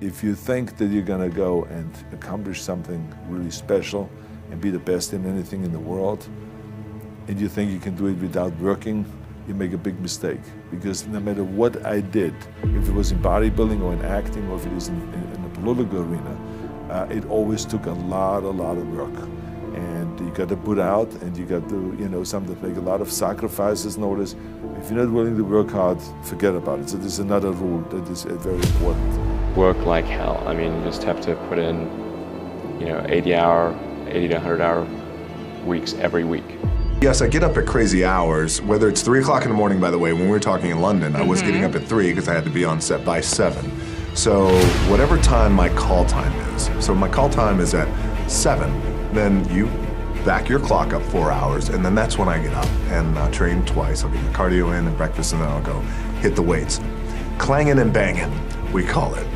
if you think that you're going to go and accomplish something really special and be the best in anything in the world, and you think you can do it without working, you make a big mistake. Because no matter what I did, if it was in bodybuilding or in acting or if it is in, in, in the political arena, uh, it always took a lot, a lot of work. And you got to put out and you got to, you know, sometimes make a lot of sacrifices. Notice, if you're not willing to work hard, forget about it. So there's another rule that is uh, very important. Work like hell. I mean, you just have to put in, you know, 80 hour, 80 to 100 hour weeks every week. Yes, I get up at crazy hours, whether it's 3 o'clock in the morning, by the way. When we were talking in London, I was getting Mm-hmm. up at 3 because I had to be on set by 7. So, whatever time my call time is, so my call time is at 7, then you back your clock up four hours, and then that's when I get up and uh, train twice. I'll get my cardio in and breakfast, and then I'll go hit the weights. Clanging and banging, we call it.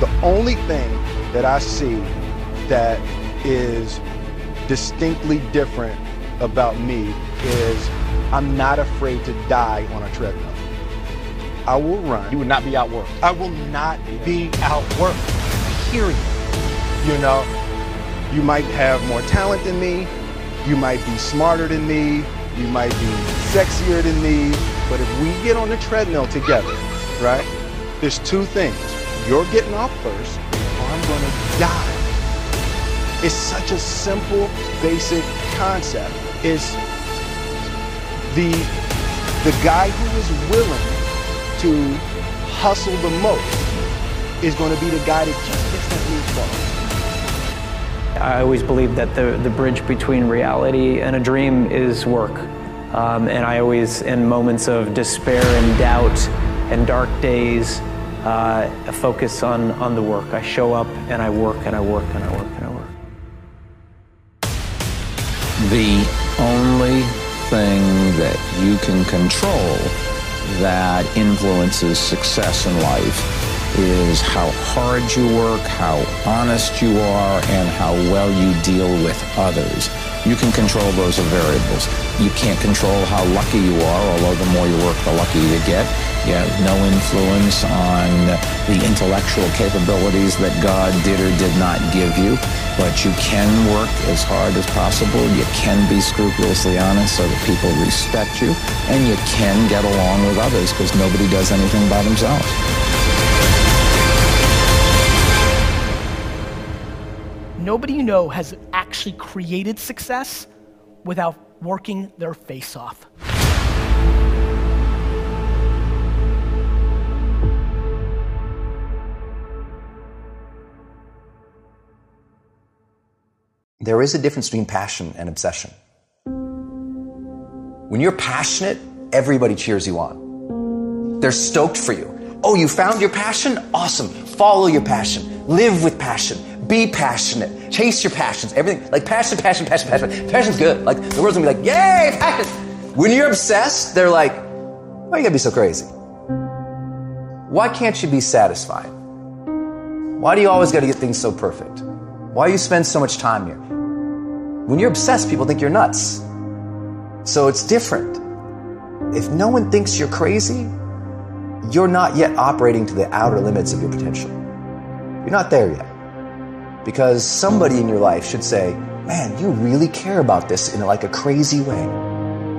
The only thing that I see that is distinctly different about me is I'm not afraid to die on a treadmill. I will run. You will not be outworked. I will not be outworked. Period. You know, you might have more talent than me. You might be smarter than me. You might be sexier than me. But if we get on the treadmill together, right? There's two things. You're getting off first, I'm gonna die. It's such a simple, basic concept. It's the the guy who is willing to hustle the most is going to be the guy that just gets that leap forward. I always believe that the, the bridge between reality and a dream is work. Um, and I always, in moments of despair and doubt and dark days, uh, focus on, on the work. I show up and I work and I work and I work and I work. The only thing that you can control that influences success in life is how hard you work, how honest you are, and how well you deal with others. You can control those variables. You can't control how lucky you are, although the more you work, the luckier you get. You have no influence on the intellectual capabilities that God did or did not give you, but you can work as hard as possible. You can be scrupulously honest so that people respect you, and you can get along with others because nobody does anything by themselves. Nobody you know has actually created success without working their face off. There is a difference between passion and obsession. When you're passionate, everybody cheers you on. They're stoked for you. Oh, you found your passion? Awesome. Follow your passion. Live with passion. Be passionate. Chase your passions. Everything like passion, passion, passion, passion. Passion's good. Like the world's gonna be like, yay, passion. When you're obsessed, they're like, why you gotta be so crazy? Why can't you be satisfied? Why do you always gotta get things so perfect? Why you spend so much time here? When you're obsessed, people think you're nuts. So it's different. If no one thinks you're crazy, you're not yet operating to the outer limits of your potential. You're not there yet. Because somebody in your life should say, man, you really care about this in like a crazy way.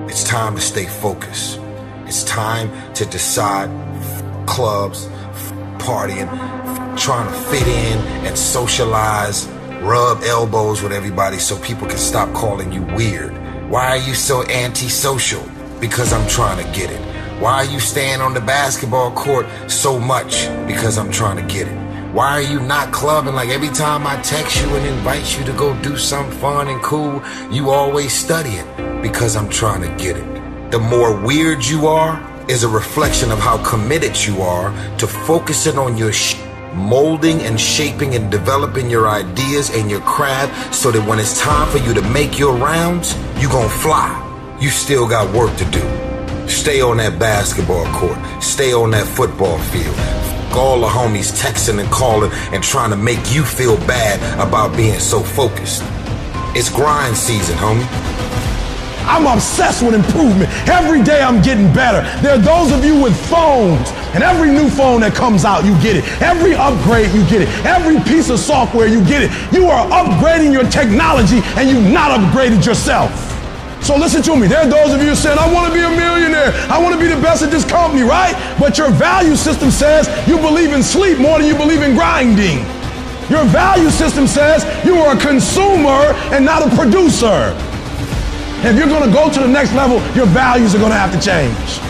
It's time to stay focused. It's time to decide f- clubs, f- partying, f- trying to fit in and socialize, rub elbows with everybody so people can stop calling you weird. Why are you so antisocial? Because I'm trying to get it. Why are you staying on the basketball court so much? Because I'm trying to get it. Why are you not clubbing? Like every time I text you and invite you to go do something fun and cool, you always studying. Because I'm trying to get it. The more weird you are is a reflection of how committed you are to focusing on your sh- molding and shaping and developing your ideas and your craft so that when it's time for you to make your rounds, you gonna fly. You still got work to do. Stay on that basketball court. Stay on that football field. All the homies texting and calling and trying to make you feel bad about being so focused. It's grind season, homie. I'm obsessed with improvement. Every day I'm getting better. There are those of you with phones, and every new phone that comes out, you get it. Every upgrade, you get it. Every piece of software, you get it. You are upgrading your technology, and you've not upgraded yourself. So listen to me. There are those of you saying, I want to be a millionaire. I want to be the best at this company, right? But your value system says you believe in sleep more than you believe in grinding. Your value system says you are a consumer and not a producer. If you're going to go to the next level, your values are going to have to change.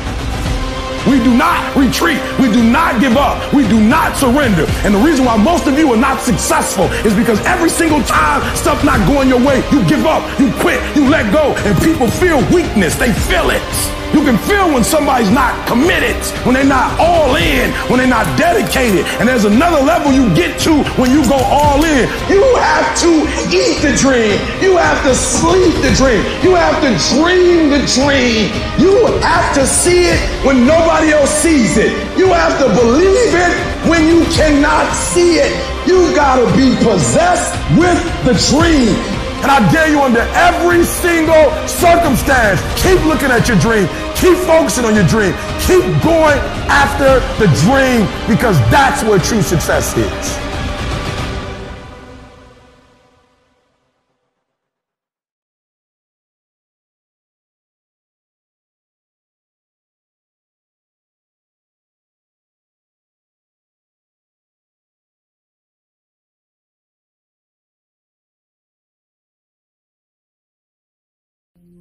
We do not retreat. We do not give up. We do not surrender. And the reason why most of you are not successful is because every single time stuff not going your way, you give up, you quit, you let go, and people feel weakness. They feel it. You can feel when somebody's not committed, when they're not all in, when they're not dedicated. And there's another level you get to when you go all in. You have to eat the dream. You have to sleep the dream. You have to dream the dream. You have to see it when nobody else sees it. You have to believe it when you cannot see it. You gotta be possessed with the dream. And I dare you under every single circumstance, keep looking at your dream. Keep focusing on your dream. Keep going after the dream because that's where true success is.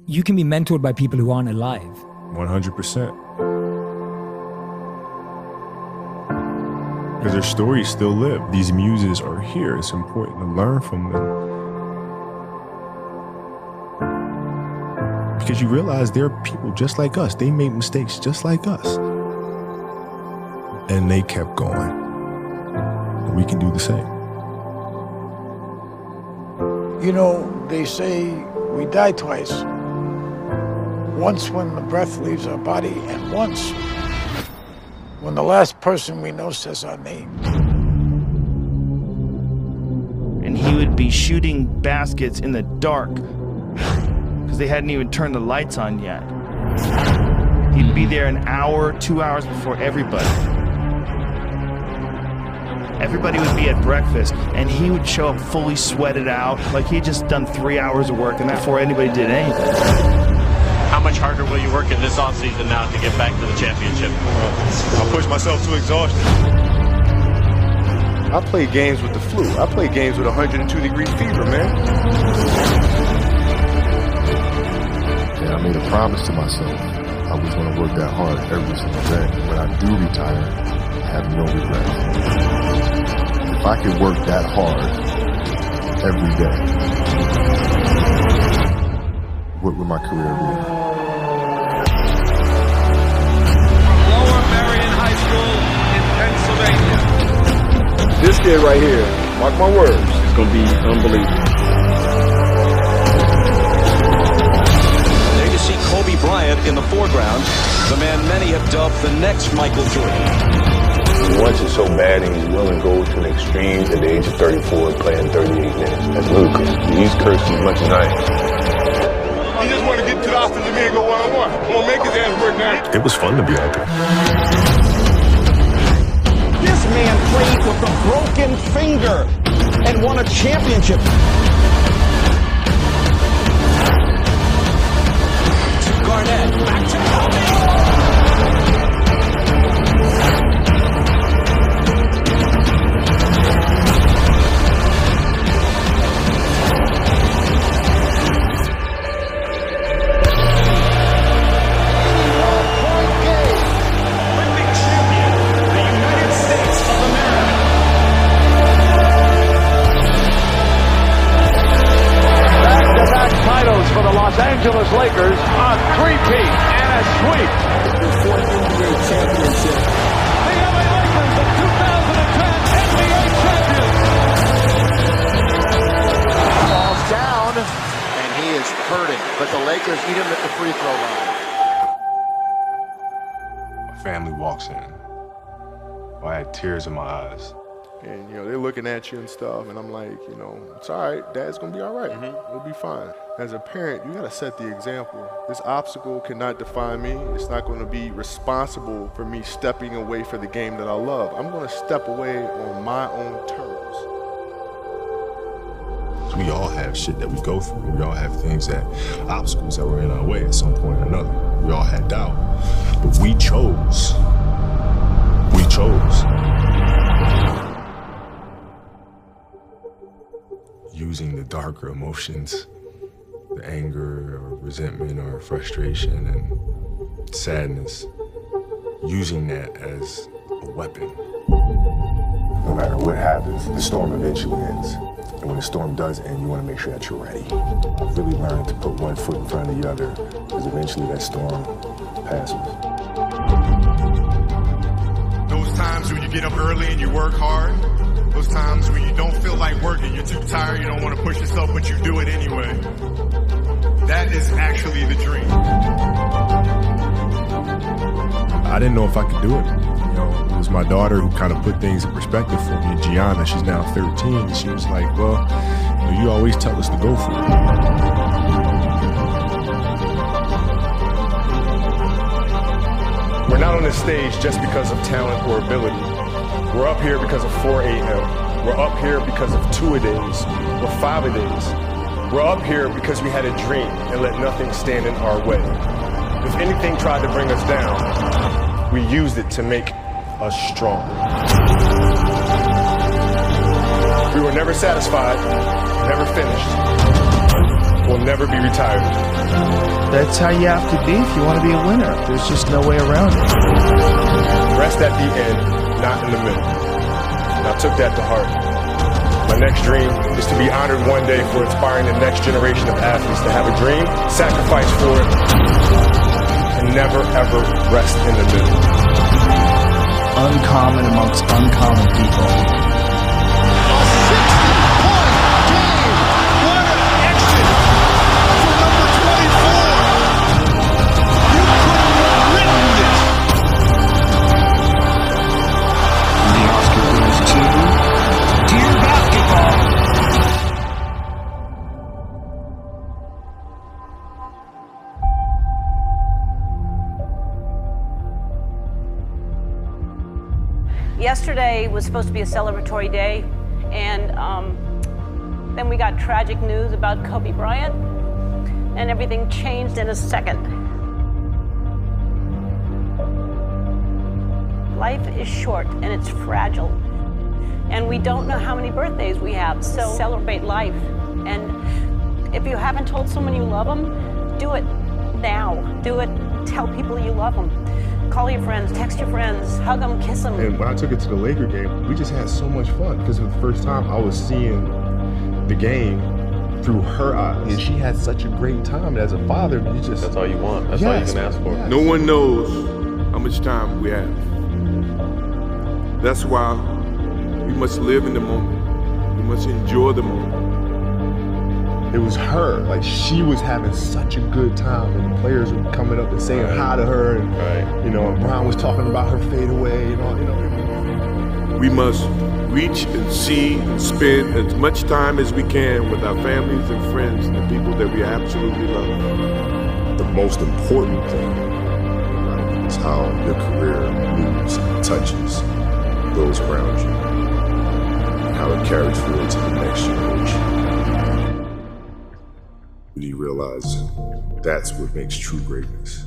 You can be mentored by people who aren't alive. 100%. Because their stories still live. These muses are here. It's important to learn from them. Because you realize they're people just like us. They made mistakes just like us. And they kept going. We can do the same. You know, they say we die twice. Once when the breath leaves our body, and once when the last person we know says our name. And he would be shooting baskets in the dark because they hadn't even turned the lights on yet. He'd be there an hour, two hours before everybody. Everybody would be at breakfast, and he would show up fully sweated out, like he'd just done three hours of work, and before anybody did anything. How much harder will you work in this offseason now to get back to the championship? I'll push myself to exhaustion. I play games with the flu. I play games with 102 degree fever, man. And I made a promise to myself I was going to work that hard every single day. When I do retire, I have no regrets. If I could work that hard every day, what would my career be? This kid right here, mark my words, is going to be unbelievable. There you see Kobe Bryant in the foreground, the man many have dubbed the next Michael Jordan. He wants it so bad and he's willing to go to an extreme at the age of 34 playing 38 minutes. That's ludicrous. He's cursed as much as I am. Get to and go one-on-one. I'm going to make his ass work now. It was fun to be out there This man played with a broken finger and won a championship. Garnett, back to tears in my eyes. And, you know, they're looking at you and stuff, and I'm like, you know, it's all right. Dad's going to be all right. Mm-hmm. We'll be fine. As a parent, you gotta set the example. This obstacle cannot define me. It's not gonna be responsible for me stepping away for the game that I love. I'm gonna step away on my own terms. We all have shit that we go through. We all have things that, obstacles that were in our way at some point or another. We all had doubt. But we chose. Using the darker emotions, the anger or resentment or frustration and sadness, using that as a weapon. No matter what happens, the storm eventually ends. And when the storm does end, you want to make sure that you're ready. I've really learned to put one foot in front of the other, because eventually that storm passes. Times when you get up early and you work hard. Those times when you don't feel like working, you're too tired, you don't want to push yourself, but you do it anyway. That is actually the dream. I didn't know if I could do it. You know, it was my daughter who kind of put things in perspective for me. Gianna, she's now 13. She was like, well, you, know, you always tell us to go for it. We're not on this stage just because of talent or ability. We're up here because of 4 a.m. We're up here because of two-a-days or five-a-days. We're up here because we had a dream and let nothing stand in our way. If anything tried to bring us down, we used it to make us stronger. We were never satisfied, never finished. We'll never be retired. That's how you have to be if you want to be a winner. There's just no way around it. Rest at the end, not in the middle. And I took that to heart. My next dream is to be honored one day for inspiring the next generation of athletes to have a dream, sacrifice for it, and never ever rest in the middle. Uncommon amongst uncommon people. Was supposed to be a celebratory day, and um, then we got tragic news about Kobe Bryant, and everything changed in a second. Life is short and it's fragile, and we don't know how many birthdays we have, so celebrate life. And if you haven't told someone you love them, do it now. Do it. Tell people you love them. Call your friends, text your friends, hug them, kiss them. And when I took it to the Laker game, we just had so much fun because for the first time I was seeing the game through her eyes. And she had such a great time. And as a father, you just. That's all you want. That's all you can ask for. No one knows how much time we have. That's why we must live in the moment. We must enjoy the moment. It was her. Like she was having such a good time, and the players were coming up and saying Right. hi to her, and Right. you know, and Brian was talking about her fadeaway and all. You know, We must reach and see and spend as much time as we can with our families and friends and the people that we absolutely love. the most important thing right, is how your career moves, and touches those around you, and how it carries forward to the next generation. Do you realize that's what makes true greatness?